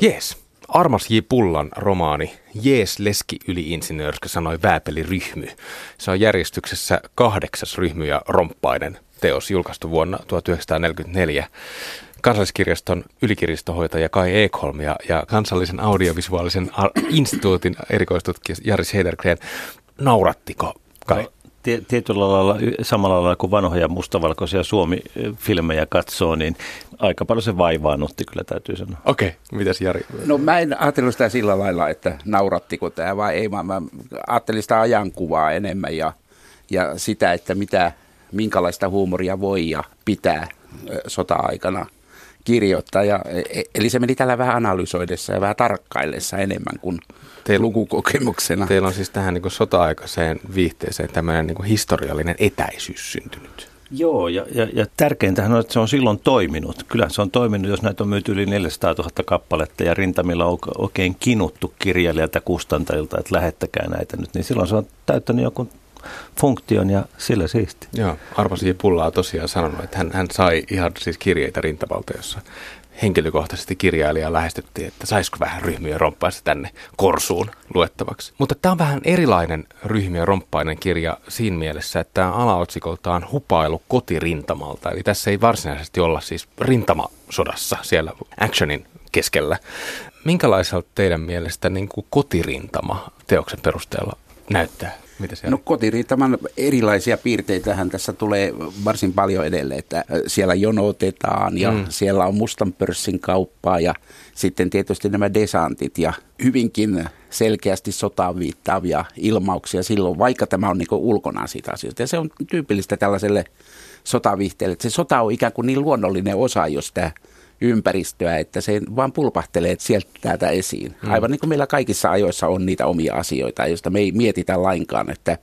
Jees. Armas J. Pullan romaani Jees leski yliinsinöörskä sanoi Vääpeli ryhmy. Se on järjestyksessä kahdeksas ryhmy ja romppainen teos julkaistu vuonna 1944. Kansalliskirjaston ylikirjastohoitaja Kai Ekholm ja, ja kansallisen audiovisuaalisen instituutin erikoistutkija Jari Sedergren. Naurattiko Kai? No, tietyllä lailla samalla lailla kuin vanhoja mustavalkoisia Suomi-filmejä katsoo, niin aika paljon se vaivaannutti kyllä täytyy sanoa. Okei, okay. mitäs Jari? No mä en ajatellut sitä sillä lailla, että naurattiko tämä vai ei, vaan mä ajattelin sitä ajankuvaa enemmän ja, ja sitä, että mitä, minkälaista huumoria voi ja pitää sota-aikana kirjoittaa. Ja, e, eli se meni tällä vähän analysoidessa ja vähän tarkkaillessa enemmän kuin teillä, lukukokemuksena. Teillä on siis tähän niin sota-aikaiseen viihteeseen tämmöinen niin historiallinen etäisyys syntynyt. Joo, ja, ja, ja tärkeintähän on, että se on silloin toiminut. Kyllä se on toiminut, jos näitä on myyty yli 400 000 kappaletta ja rintamilla on oikein kinuttu kirjailijalta kustantajilta, että lähettäkää näitä nyt, niin silloin se on täyttänyt joku funktion ja sillä siisti. Joo, Arvasi Pullaa tosiaan sanonut, että hän, hän sai ihan siis kirjeitä rintavalta, jossa henkilökohtaisesti kirjailijaa lähestyttiin, että saisiko vähän ryhmiä romppaista tänne Korsuun luettavaksi. Mutta tämä on vähän erilainen ryhmiä romppainen kirja siinä mielessä, että tämä alaotsikoltaan hupailu kotirintamalta. Eli tässä ei varsinaisesti olla siis rintamasodassa siellä actionin keskellä. Minkälaiselta teidän mielestä niin kuin kotirintama teoksen perusteella näyttää? Mitä no kotirintaman erilaisia piirteitähän tässä tulee varsin paljon edelleen, että siellä jonotetaan ja mm. siellä on mustan pörssin kauppaa ja sitten tietysti nämä desantit ja hyvinkin selkeästi sotaan viittaavia ilmauksia silloin, vaikka tämä on niin ulkona siitä asioista. Ja se on tyypillistä tällaiselle sotavihteelle, että se sota on ikään kuin niin luonnollinen osa, jos tämä ympäristöä, että se vaan pulpahtelee sieltä täältä esiin. Hmm. Aivan niin kuin meillä kaikissa ajoissa on niitä omia asioita, joista me ei mietitä lainkaan, että,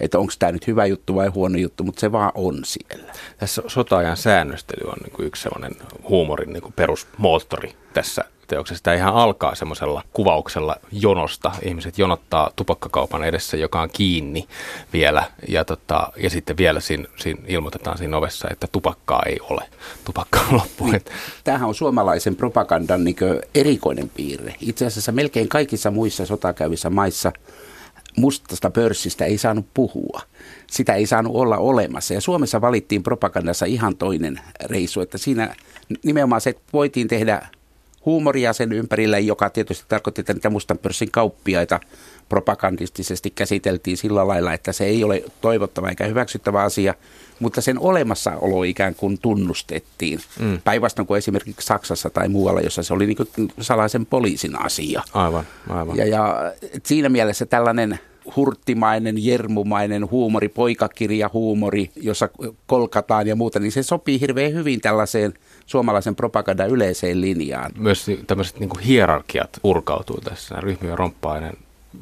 että onko tämä nyt hyvä juttu vai huono juttu, mutta se vaan on siellä. Tässä sota-ajan säännöstely on niin kuin yksi sellainen huumorin niin kuin perusmoottori tässä teoksessa. Tämä ihan alkaa semmoisella kuvauksella jonosta. Ihmiset jonottaa tupakkakaupan edessä, joka on kiinni vielä. Ja, tota, ja sitten vielä siinä, siinä ilmoitetaan siinä ovessa, että tupakkaa ei ole. Tupakka on loppu. Niin, tämähän on suomalaisen propagandan niin erikoinen piirre. Itse asiassa melkein kaikissa muissa sotakäyvissä maissa mustasta pörssistä ei saanut puhua. Sitä ei saanut olla olemassa. Ja Suomessa valittiin propagandassa ihan toinen reissu, että siinä nimenomaan se, voitiin tehdä huumoria sen ympärillä, joka tietysti tarkoitti, että niitä mustan pörssin kauppiaita propagandistisesti käsiteltiin sillä lailla, että se ei ole toivottava eikä hyväksyttävä asia, mutta sen olemassaolo ikään kuin tunnustettiin. Mm. Päinvastoin kuin esimerkiksi Saksassa tai muualla, jossa se oli niin salaisen poliisin asia. Aivan, aivan. Ja, ja siinä mielessä tällainen hurttimainen, jermumainen huumori, poikakirja huumori, jossa kolkataan ja muuta, niin se sopii hirveän hyvin tällaiseen – suomalaisen propagandan yleiseen linjaan. Myös tämmöiset niin hierarkiat purkautuu tässä. Ryhmien romppainen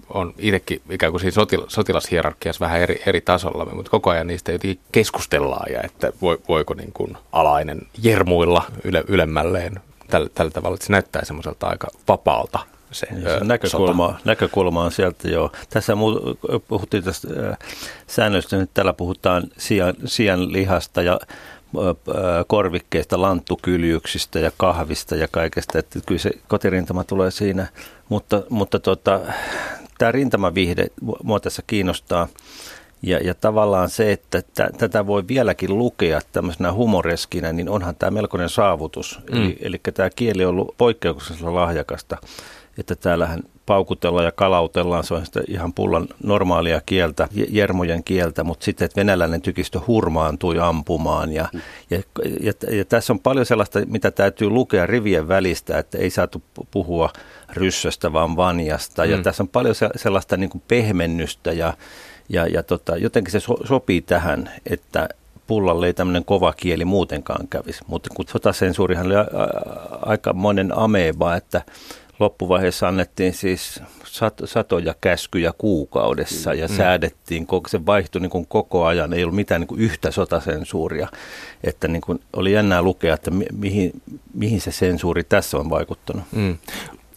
on itsekin ikään kuin siinä sotil- sotilashierarkiassa vähän eri, eri tasolla, mutta koko ajan niistä jotenkin keskustellaan ja että voiko niin kuin alainen jermuilla yle, ylemmälleen tällä, tällä tavalla, että se näyttää semmoiselta aika vapaalta se, niin, se näkökulma, näkökulma on sieltä joo. Tässä puhuttiin tästä säännöstä, nyt täällä puhutaan sian, sian lihasta ja korvikkeista, lanttukyljuksistä ja kahvista ja kaikesta. Että kyllä se kotirintama tulee siinä, mutta, mutta tota, tämä rintamavihde mua tässä kiinnostaa. Ja, ja tavallaan se, että t- tätä voi vieläkin lukea tämmöisenä humoreskina, niin onhan tämä melkoinen saavutus. Mm. Eli, eli tämä kieli on ollut poikkeuksellisen lahjakasta, että täällähän paukutellaan ja kalautellaan, se on sitä ihan pullan normaalia kieltä, jermojen kieltä, mutta sitten, että venäläinen tykistö hurmaantui ampumaan. Ja, ja, ja, ja tässä on paljon sellaista, mitä täytyy lukea rivien välistä, että ei saatu puhua ryssöstä, vaan vanjasta. Mm. Ja tässä on paljon sellaista niin kuin pehmennystä ja, ja, ja tota, jotenkin se so, sopii tähän, että pullalle ei tämmöinen kova kieli muutenkaan kävisi. Mutta kun sotasensuurihan oli aika monen ameba, että loppuvaiheessa annettiin siis sat, satoja käskyjä kuukaudessa ja mm. säädettiin, se vaihtui niin kuin koko ajan, ei ollut mitään niin kuin yhtä sotasensuuria. Että niin kuin oli jännää lukea, että mi, mihin, mihin se sensuuri tässä on vaikuttanut. Mm.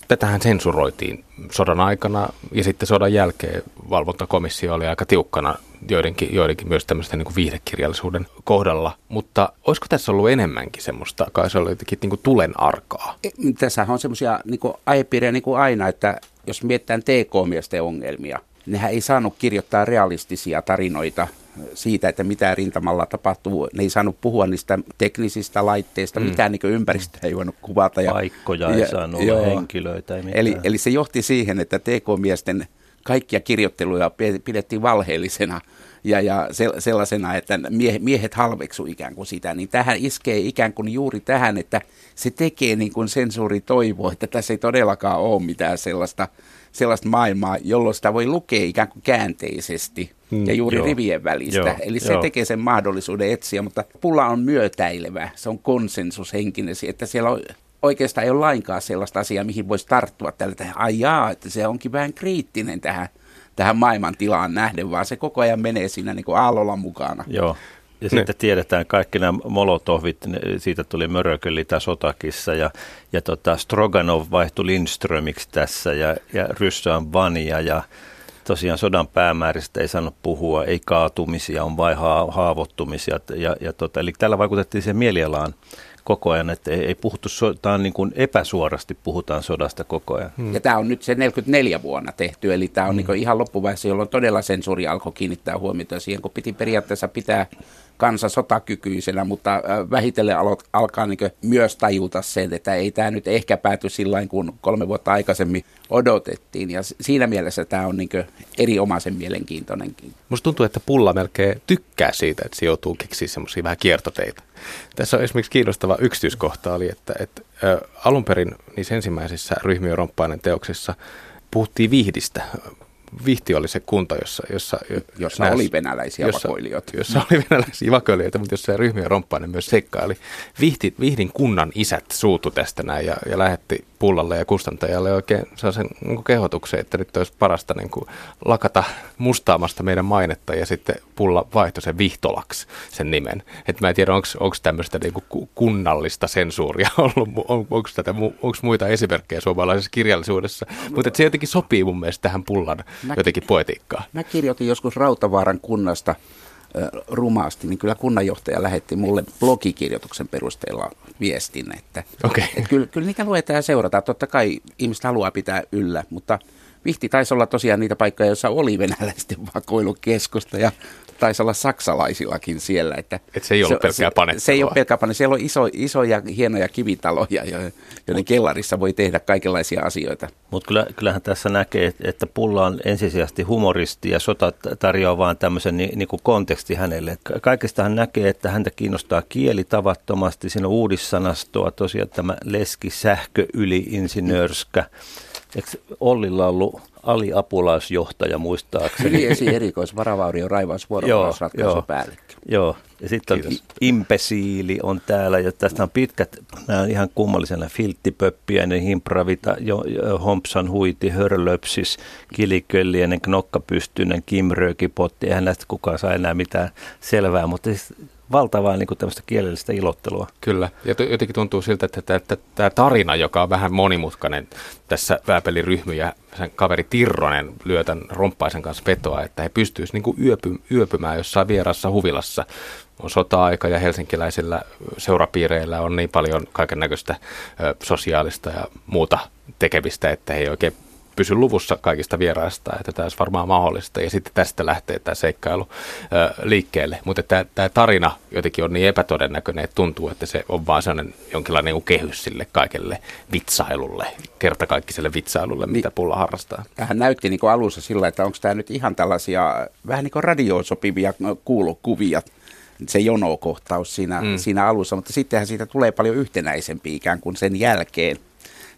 Tätähän sensuroitiin sodan aikana ja sitten sodan jälkeen valvontakomissio oli aika tiukkana joidenkin, joidenkin myös tämmöisten niin kuin viihdekirjallisuuden kohdalla. Mutta olisiko tässä ollut enemmänkin semmoista, kai se oli jotenkin niin kuin tulen arkaa? E, tässä on semmoisia niin aihepiirejä niin kuin aina, että jos mietitään TK-miesten ongelmia, nehän ei saanut kirjoittaa realistisia tarinoita siitä, että mitä rintamalla tapahtuu. Ne ei saanut puhua niistä teknisistä laitteista, mm. mitään niin ympäristöä ei voinut kuvata. Ja, Paikkoja ei ja, saanut joo. henkilöitä. Ei eli, eli se johti siihen, että TK-miesten kaikkia kirjoitteluja pidettiin valheellisena ja, ja sellaisena, että miehet halveksu ikään kuin sitä, niin tähän iskee ikään kuin juuri tähän, että se tekee niin kuin sensuuri toivo, että tässä ei todellakaan ole mitään sellaista, sellaista maailmaa, jolloin sitä voi lukea ikään kuin käänteisesti mm, ja juuri joo. rivien välistä. Joo, Eli se joo. tekee sen mahdollisuuden etsiä, mutta pulla on myötäilevä, se on konsensushenkinen, että siellä on oikeastaan ei ole lainkaan sellaista asiaa, mihin voisi tarttua tällä tähän. Ai jaa, että se onkin vähän kriittinen tähän, tähän maailman tilaan nähden, vaan se koko ajan menee siinä niin kuin aallolla mukana. Joo. Ja ne. sitten tiedetään kaikki nämä Molotovit, siitä tuli Mörökölitä Sotakissa ja, ja tota Stroganov vaihtui Lindströmiksi tässä ja, ja Ryssään Vania ja tosiaan sodan päämääristä ei saanut puhua, ei kaatumisia, on vain haavoittumisia. Ja, ja tota, eli tällä vaikutettiin siihen mielialaan koko ajan, että ei, ei puhuttu, tämä on niin kuin epäsuorasti puhutaan sodasta koko ajan. Hmm. Ja tämä on nyt se 44 vuonna tehty, eli tämä on hmm. niin ihan loppuvaiheessa, jolloin todella sensuuri alkoi kiinnittää huomiota siihen, kun piti periaatteessa pitää kansa sotakykyisenä, mutta äh, vähitellen alkaa niin myös tajuta sen, että ei tämä nyt ehkä pääty sillä kuin kolme vuotta aikaisemmin odotettiin. Ja siinä mielessä tämä on niin erinomaisen mielenkiintoinenkin. Musta tuntuu, että pulla melkein tykkää siitä, että se joutuu keksiä semmoisia vähän kiertoteita. Tässä on esimerkiksi kiinnostava yksityiskohta oli, että, että alun perin niissä ensimmäisissä ryhmien romppainen teoksissa puhuttiin vihdistä Vihti oli se kunta, jossa... Jossa, jossa näissä, oli venäläisiä jossa, vakoilijoita. Jossa oli venäläisiä vakoilijoita, mutta jossa ryhmiä romppainen myös seikkaili. Vihti, Vihdin kunnan isät suutu tästä näin ja, ja lähetti pullalle ja kustantajalle oikein sellaisen niin kehotuksen, että nyt olisi parasta niin kuin lakata mustaamasta meidän mainetta ja sitten pulla vaihtoi sen Vihtolaksi sen nimen. Et mä en tiedä, onko tämmöistä niin kuin kunnallista sensuuria ollut, on, onko, muita esimerkkejä suomalaisessa kirjallisuudessa, mutta se jotenkin sopii mun mielestä tähän pullan mä, jotenkin poetiikkaan. Mä kirjoitin joskus Rautavaaran kunnasta rumaasti, niin kyllä kunnanjohtaja lähetti mulle blogikirjoituksen perusteella viestin, että, okay. että kyllä, kyllä niitä luetaan ja seurataan. Totta kai ihmiset haluaa pitää yllä, mutta Vihti taisi olla tosiaan niitä paikkoja, joissa oli venäläisten vakoilukeskusta ja taisi olla saksalaisillakin siellä. Että Et se ei ollut pelkkää panettelua. Se, se ei ole pelkkää panettelua. Siellä on iso, isoja, hienoja kivitaloja, joiden kellarissa voi tehdä kaikenlaisia asioita. Mutta kyllä, kyllähän tässä näkee, että Pulla on ensisijaisesti humoristi ja sota tarjoaa vaan tämmöisen ni, niin kuin konteksti hänelle. Kaikesta hän näkee, että häntä kiinnostaa kieli tavattomasti. Siinä on uudissanastoa, tosiaan tämä leski, sähkö, yli, insinöörskä. Eikö Ollilla ollut aliapulaisjohtaja muistaakseni. Yliesi erikois varavaurio raivaus vuorovausratkaisupäällikkö. Joo, ja sitten on impesiili on täällä, ja tästä on pitkät, nämä on ihan kummallisena, filttipöppiäinen, himpravita, jo, jo, hompsan huiti, hörlöpsis, kiliköllinen, knokkapystyinen, kimröökipotti, eihän näistä kukaan saa enää mitään selvää, mutta siis valtavaa niin kuin tämmöistä kielellistä ilottelua. Kyllä, ja jotenkin tuntuu siltä, että tämä tarina, joka on vähän monimutkainen tässä Vääpelin ja sen kaveri Tirronen lyö tämän romppaisen kanssa vetoa, että he pystyisivät niin yöpy, yöpymään jossain vierassa huvilassa. On sota-aika ja helsinkiläisillä seurapiireillä on niin paljon kaiken näköistä sosiaalista ja muuta tekemistä, että he ei oikein pysy luvussa kaikista vieraista, että tämä olisi varmaan mahdollista. Ja sitten tästä lähtee tämä seikkailu liikkeelle. Mutta tämä, tämä tarina jotenkin on niin epätodennäköinen, että tuntuu, että se on vaan sellainen jonkinlainen niin kehys sille kaikelle vitsailulle, kertakaikkiselle vitsailulle, niin, mitä pulla harrastaa. Tähän näytti niin kuin alussa sillä, että onko tämä nyt ihan tällaisia vähän niin kuin radioon sopivia kuulokuvia, se jonokohtaus siinä, mm. siinä alussa, mutta sittenhän siitä tulee paljon yhtenäisempi ikään kuin sen jälkeen –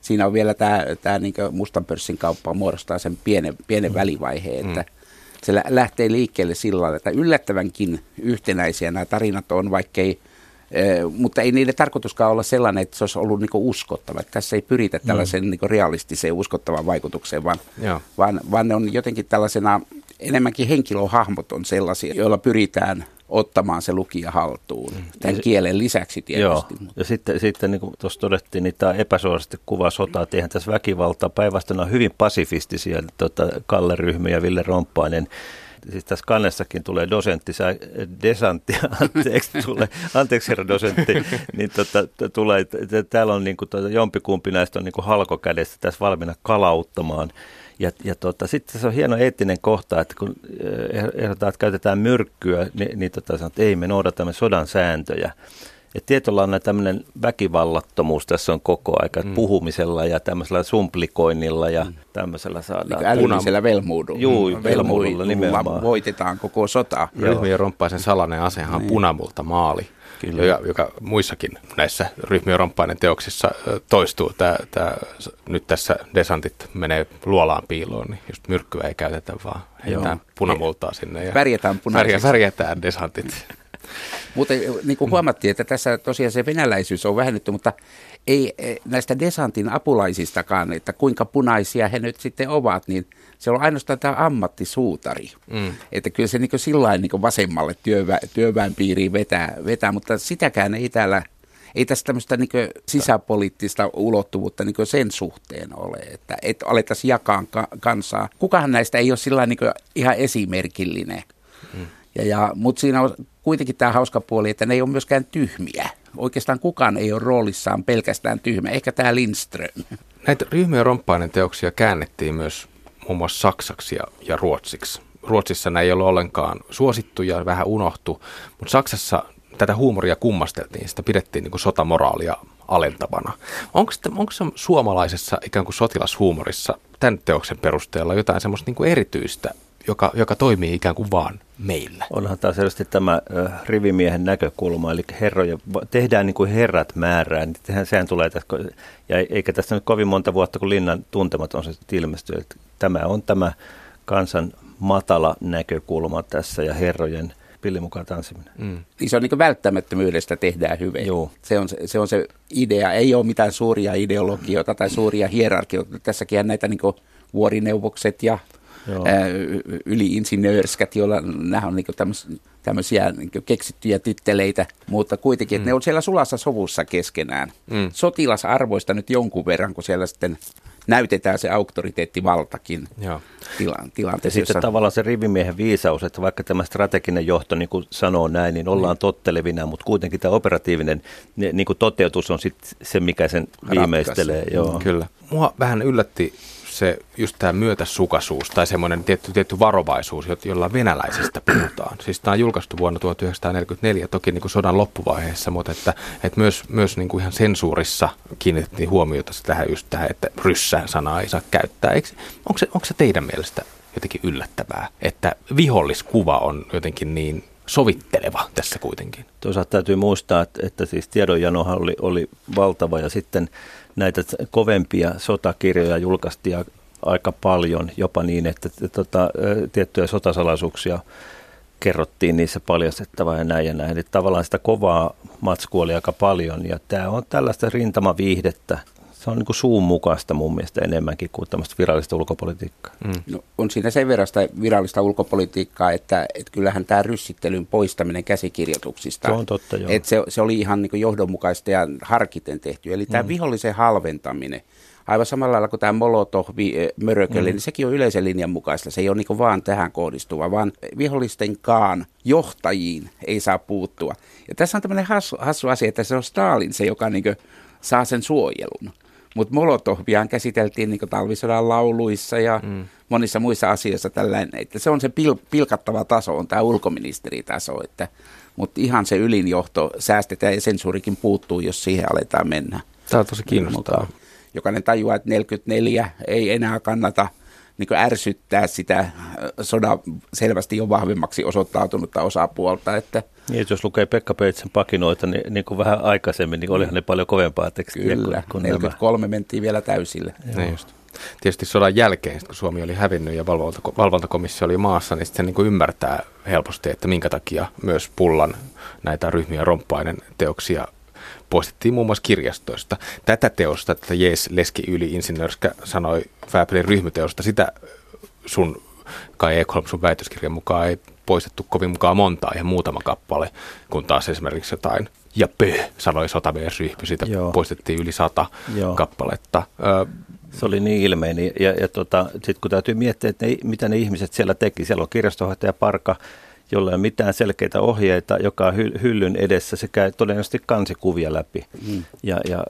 siinä on vielä tämä, tämä niin mustan pörssin kauppa muodostaa sen pienen, pienen mm. välivaiheen, että mm. se lähtee liikkeelle sillä tavalla, että yllättävänkin yhtenäisiä nämä tarinat on, vaikkei mutta ei niiden tarkoituskaan olla sellainen, että se olisi ollut niin uskottava. Että tässä ei pyritä mm. tällaisen mm. niin realistiseen uskottavaan vaikutukseen, vaan, vaan, vaan ne on jotenkin tällaisena, enemmänkin henkilöhahmot on sellaisia, joilla pyritään ottamaan se lukija haltuun. Mm. Tämän kielen lisäksi tietysti. Joo. Ja sitten, sitten niin kuin tuossa todettiin, niin tämä epäsuorasti kuvaa sotaa. Eihän tässä väkivaltaa. Päinvastoin on hyvin pasifistisia tota, Kalle Ryhmy ja Ville Romppainen siis tässä kannessakin tulee dosentti, sä, desantti, anteeksi, tulee, anteeksi herra dosentti, niin tota, tulee, täällä on niin kuin, tota, jompikumpi näistä on niin kuin halkokädessä tässä valmiina kalauttamaan. Ja, ja tota, sitten se on hieno eettinen kohta, että kun eh, ehdotetaan, että käytetään myrkkyä, niin, niin tota, sanoo, että ei, me noudatamme sodan sääntöjä. Et tietyllä on tämmöinen väkivallattomuus tässä on koko aika, mm. puhumisella ja tämmöisellä sumplikoinnilla ja mm. tämmöisellä saadaan. Niin älyllisellä velmuudulla. Juu, mm. velmuudulla nimenomaan. Voitetaan koko sota. Ryhmien romppaisen salainen asehan on niin. punamulta maali. Kyllä. Joka, joka muissakin näissä ryhmien romppainen teoksissa toistuu. Tää, tää, nyt tässä desantit menee luolaan piiloon, niin just myrkkyä ei käytetä, vaan heitetään punamultaa sinne. Ja värjätään punaisiksi. Värjätään desantit. Mutta eh, niin kuin huomattiin, että tässä tosiaan se venäläisyys on vähennetty, mutta ei eh, näistä Desantin apulaisistakaan, että kuinka punaisia he nyt sitten ovat, niin se on ainoastaan tämä ammattisuutari. Mm. Että kyllä se niin sillä niin vasemmalle työvä, työväen piiriin vetää, vetää, mutta sitäkään ei täällä ei tässä tämmöistä niin sisäpoliittista ulottuvuutta niin sen suhteen ole, että et alettaisiin jakaa kansaa. Kukahan näistä ei ole sillä niin ihan esimerkillinen. Mm. Ja, ja, mutta siinä on kuitenkin tämä hauska puoli, että ne ei ole myöskään tyhmiä. Oikeastaan kukaan ei ole roolissaan pelkästään tyhmä, ehkä tämä Lindström. Näitä ryhmien romppainen teoksia käännettiin myös muun muassa saksaksi ja, ja ruotsiksi. Ruotsissa nämä ei ole ollenkaan suosittu ja vähän unohtu, mutta Saksassa tätä huumoria kummasteltiin, sitä pidettiin niin kuin sotamoraalia alentavana. Onko, onko se suomalaisessa ikään kuin sotilashuumorissa tämän teoksen perusteella jotain semmoista niin kuin erityistä, joka, joka toimii ikään kuin vaan meillä. Onhan tämä selvästi tämä rivimiehen näkökulma, eli herroja, tehdään niin kuin herrat määrää, niin sehän tulee tästä, ja eikä tässä nyt kovin monta vuotta, kun linnan tuntematon se ilmestyy, että tämä on tämä kansan matala näkökulma tässä ja herrojen pillin mukaan tanssiminen. Mm. Niin se on niin välttämättömyydestä tehdään hyvin. Joo. Se, on, se on se idea. Ei ole mitään suuria ideologioita tai suuria hierarkioita. Tässäkin näitä niin vuorineuvokset ja yliinsinöörskät, joilla nämä on niin tämmöisiä niin keksittyjä titteleitä, mutta kuitenkin, että mm. ne on siellä sulassa sovussa keskenään. Mm. Sotilasarvoista nyt jonkun verran, kun siellä sitten näytetään se auktoriteettivaltakin Joo. Tila- tilanteessa. Ja sitten jossa... tavallaan se rivimiehen viisaus, että vaikka tämä strateginen johto niin kuin sanoo näin, niin ollaan niin. tottelevina, mutta kuitenkin tämä operatiivinen niin kuin toteutus on sitten se, mikä sen viimeistelee. Joo. Kyllä. Mua vähän yllätti se just tämä myötäsukaisuus tai semmoinen tietty, tietty varovaisuus, jolla venäläisistä puhutaan. Siis tämä on julkaistu vuonna 1944, toki niin kuin sodan loppuvaiheessa, mutta että, että myös, myös niin kuin ihan sensuurissa kiinnitettiin huomiota tähän just tähän, että ryssään sanaa ei saa käyttää. Eikö, onko, se, onko se teidän mielestä jotenkin yllättävää, että viholliskuva on jotenkin niin sovitteleva tässä kuitenkin? Toisaalta täytyy muistaa, että, että siis tiedonjanohan oli, oli valtava ja sitten näitä kovempia sotakirjoja julkaistiin aika paljon, jopa niin, että tota, tiettyjä sotasalaisuuksia kerrottiin niissä paljastettavaa ja näin ja näin. Eli tavallaan sitä kovaa matskua oli aika paljon ja tämä on tällaista rintamaviihdettä, se on niin kuin suun mukaista mun mielestä enemmänkin kuin tämmöistä virallista ulkopolitiikkaa. Mm. No, on siinä sen verran sitä virallista ulkopolitiikkaa, että, että kyllähän tämä ryssittelyn poistaminen käsikirjoituksista, se, on totta, joo. Että se, se oli ihan niin kuin johdonmukaista ja harkiten tehty. Eli tämä mm. vihollisen halventaminen, aivan samalla lailla kuin tämä molotov mörökölle, mm. niin sekin on yleisen linjan mukaista. Se ei ole niin vaan tähän kohdistuva, vaan vihollistenkaan johtajiin ei saa puuttua. Ja tässä on tämmöinen hassu, hassu asia, että se on Stalin se, joka niin saa sen suojelun. Mutta Molotoviaan käsiteltiin niin talvisodan lauluissa ja mm. monissa muissa asioissa tällainen, että se on se pil, pilkattava taso, on tämä ulkoministeritaso, että, mutta ihan se ylinjohto säästetään ja sensuurikin puuttuu, jos siihen aletaan mennä. Tämä on tosi kiinnostavaa. Jokainen tajuaa, että 44 ei enää kannata – niin ärsyttää sitä äh, sodan selvästi jo vahvemmaksi osoittautunutta osapuolta. Että niin, että jos lukee Pekka Peitsen pakinoita, niin, niin kuin vähän aikaisemmin, niin olihan ne paljon kovempaa tekstiä. Kyllä, kuin, kuin 43 nämä. mentiin vielä täysille. Niin just. Tietysti sodan jälkeen, kun Suomi oli hävinnyt ja valvontakomissio oli maassa, niin sitten se niin ymmärtää helposti, että minkä takia myös Pullan näitä ryhmiä romppainen teoksia poistettiin muun muassa kirjastoista. Tätä teosta, tätä Jees Leski Yli Insinörskä sanoi Fäbelin ryhmäteosta, sitä sun Kai Ekholm sun väitöskirjan mukaan ei poistettu kovin mukaan montaa, ihan muutama kappale, kun taas esimerkiksi jotain ja pö, sanoi sotamiesryhmä, siitä Joo. poistettiin yli sata Joo. kappaletta. Ö, Se oli niin ilmeinen. Ja, ja tota, sitten kun täytyy miettiä, että ne, mitä ne ihmiset siellä teki, siellä on kirjastohoitaja Parka, jolla ei ole mitään selkeitä ohjeita, joka on hyllyn edessä. Se käy todennäköisesti kansikuvia läpi mm. ja, ja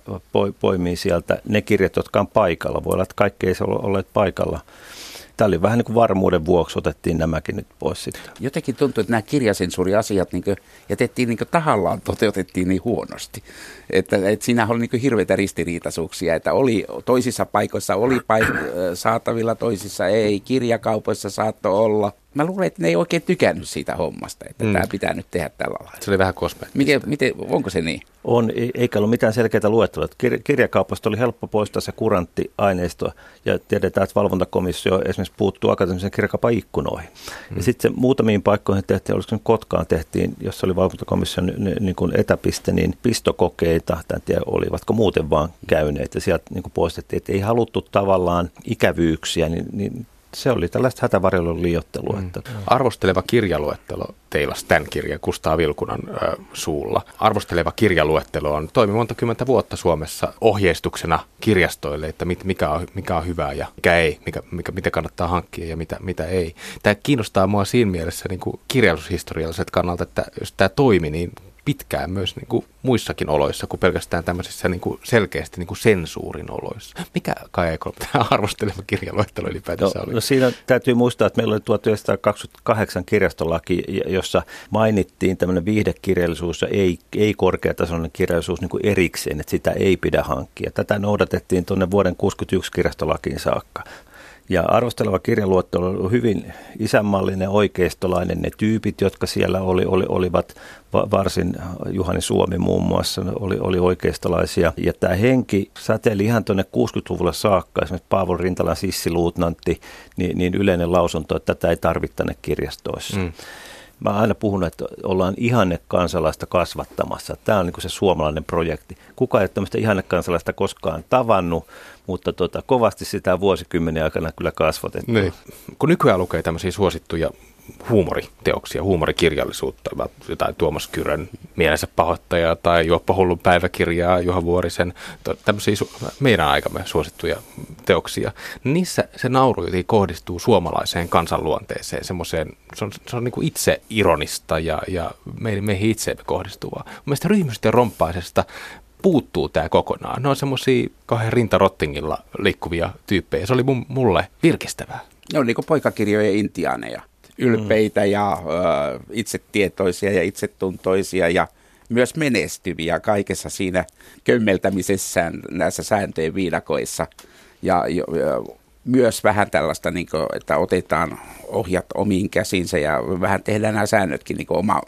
poimii sieltä ne kirjat, jotka on paikalla. Voi olla, että kaikki ei ole olleet paikalla. Tämä oli vähän niin kuin varmuuden vuoksi otettiin nämäkin nyt pois sitten. Jotenkin tuntuu, että nämä kirjasensuuriasiat niin jätettiin niin tahallaan, toteutettiin niin huonosti. Että, että siinä oli niin hirveitä ristiriitaisuuksia, että oli, toisissa paikoissa oli paik- saatavilla, toisissa ei, kirjakaupoissa saattoi olla mä luulen, että ne ei oikein tykännyt siitä hommasta, että mm. tämä pitää nyt tehdä tällä lailla. Se oli vähän kosmeettista. Miten, miten, onko se niin? On, eikä ollut mitään selkeitä luettelua. Kir- kirjakaupasta oli helppo poistaa se kuranttiaineisto ja tiedetään, että valvontakomissio esimerkiksi puuttuu akateemisen kirjakaupan ikkunoihin. Mm. Ja sitten muutamiin paikkoihin tehtiin, olisiko Kotkaan tehtiin, jossa oli valvontakomission niin kuin etäpiste, niin pistokokeita, en tiedä olivatko muuten vaan käyneet ja sieltä niin kuin poistettiin, että ei haluttu tavallaan ikävyyksiä, niin, niin se oli tällaista hätävarjelun liiottelua. Mm. Että... Arvosteleva kirjaluettelo teillä tämän kirjan Kustaa Vilkunan ö, suulla. Arvosteleva kirjaluettelo on toimi monta kymmentä vuotta Suomessa ohjeistuksena kirjastoille, että mit, mikä, on, mikä on hyvää ja mikä ei, mikä, mikä, mitä kannattaa hankkia ja mitä, mitä ei. Tämä kiinnostaa mua siinä mielessä niin kuin kirjallisuushistorialliset kannalta, että jos tämä toimi, niin pitkään myös niin kuin muissakin oloissa kuin pelkästään tämmöisissä niin kuin selkeästi niin kuin sensuurin oloissa. Mikä Kai tämä arvosteleva kirjaluettelo ylipäätänsä no, oli? No siinä täytyy muistaa, että meillä oli 1928 kirjastolaki, jossa mainittiin tämmöinen viihdekirjallisuus ja ei, ei korkeatasoinen kirjallisuus niin kuin erikseen, että sitä ei pidä hankkia. Tätä noudatettiin tuonne vuoden 61 kirjastolakiin saakka. Ja arvosteleva kirjaluottelu oli hyvin isänmallinen, oikeistolainen. Ne tyypit, jotka siellä oli, oli olivat varsin, Juhani Suomi muun muassa, oli, oli oikeistolaisia. Ja tämä henki säteili ihan tuonne 60-luvulle saakka. Esimerkiksi Paavo Rintalan sissiluutnantti, niin, niin yleinen lausunto, että tätä ei tarvitse tänne kirjastoissa. Mm. Mä aina puhun, että ollaan ihanne kansalaista kasvattamassa. Tämä on niin se suomalainen projekti. Kuka ei ole tämmöistä ihanne kansalaista koskaan tavannut, mutta tota, kovasti sitä vuosikymmenen aikana kyllä kasvatettu. Niin. Kun nykyään lukee tämmöisiä suosittuja huumoriteoksia, huumorikirjallisuutta, jotain Tuomas Kyrön mielensä pahoittaja tai Juoppa Hullun päiväkirjaa, Juha Vuorisen, tämmöisiä meidän aikamme suosittuja teoksia. Niissä se nauru kohdistuu suomalaiseen kansanluonteeseen, semmoiseen, se on, se on niin kuin itse ironista ja, ja meihin, meihin itseemme kohdistuvaa. Mielestäni ryhmystä ja romppaisesta puuttuu tämä kokonaan. Ne on semmoisia kahden rintarottingilla liikkuvia tyyppejä. Se oli mulle virkistävää. Ne on niin kuin poikakirjojen intiaaneja ylpeitä ja ö, itsetietoisia ja itsetuntoisia ja myös menestyviä kaikessa siinä kömmeltämisessään näissä sääntöjen viidakoissa. Ja, ja, ja myös vähän tällaista, niin kuin, että otetaan ohjat omiin käsinsä ja vähän tehdään nämä säännötkin niin oma,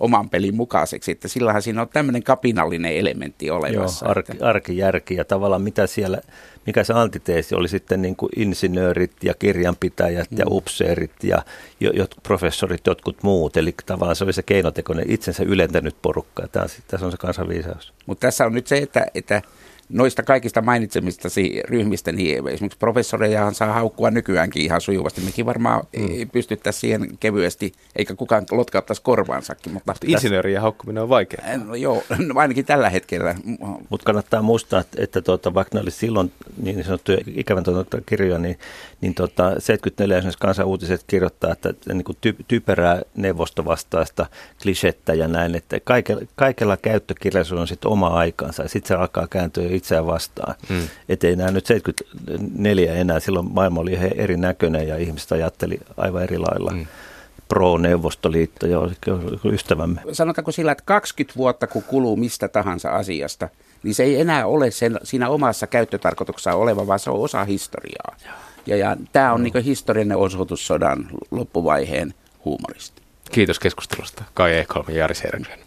oman pelin mukaiseksi. Että sillähän siinä on tämmöinen kapinallinen elementti olemassa. Joo, arki, arkijärki ja tavallaan mitä siellä, mikä se antiteesi oli sitten niin kuin insinöörit ja kirjanpitäjät mm. ja upseerit ja jotkut professorit, jotkut muut. Eli tavallaan se oli se keinotekoinen itsensä ylentänyt porukka. Tässä on se kansanviisaus. Mutta tässä on nyt se, että, että noista kaikista mainitsemistasi ryhmistä, niin esimerkiksi professorejahan saa haukkua nykyäänkin ihan sujuvasti. Mekin varmaan mm. ei pystyttäisi siihen kevyesti, eikä kukaan lotkauttaisi korvaansakin. Mutta Insinöörien haukkuminen on vaikea. No, joo, no, ainakin tällä hetkellä. Mutta kannattaa muistaa, että, että tuota, vaikka ne oli silloin niin sanottuja ikävän tuota kirjoja, niin, niin tuota, 74 esimerkiksi kansan uutiset kirjoittaa, että, että niin kuin ty, typerää neuvostovastaista klisettä ja näin, että kaikella, kaikella käyttökirjallisuudella on sitten oma aikansa ja sitten se alkaa kääntyä itseään vastaan. Mm. Että ei nämä nyt 74 enää, silloin maailma oli ihan erinäköinen ja ihmiset ajatteli aivan eri lailla. Mm pro-neuvostoliitto ja ystävämme. Sanotaanko sillä, että 20 vuotta kun kuluu mistä tahansa asiasta, niin se ei enää ole sen, siinä omassa käyttötarkoituksessa oleva, vaan se on osa historiaa. Ja, ja tämä on no. niin historiallinen osoitus sodan loppuvaiheen huumorista. Kiitos keskustelusta Kai Ekholm ja Jari Sergren.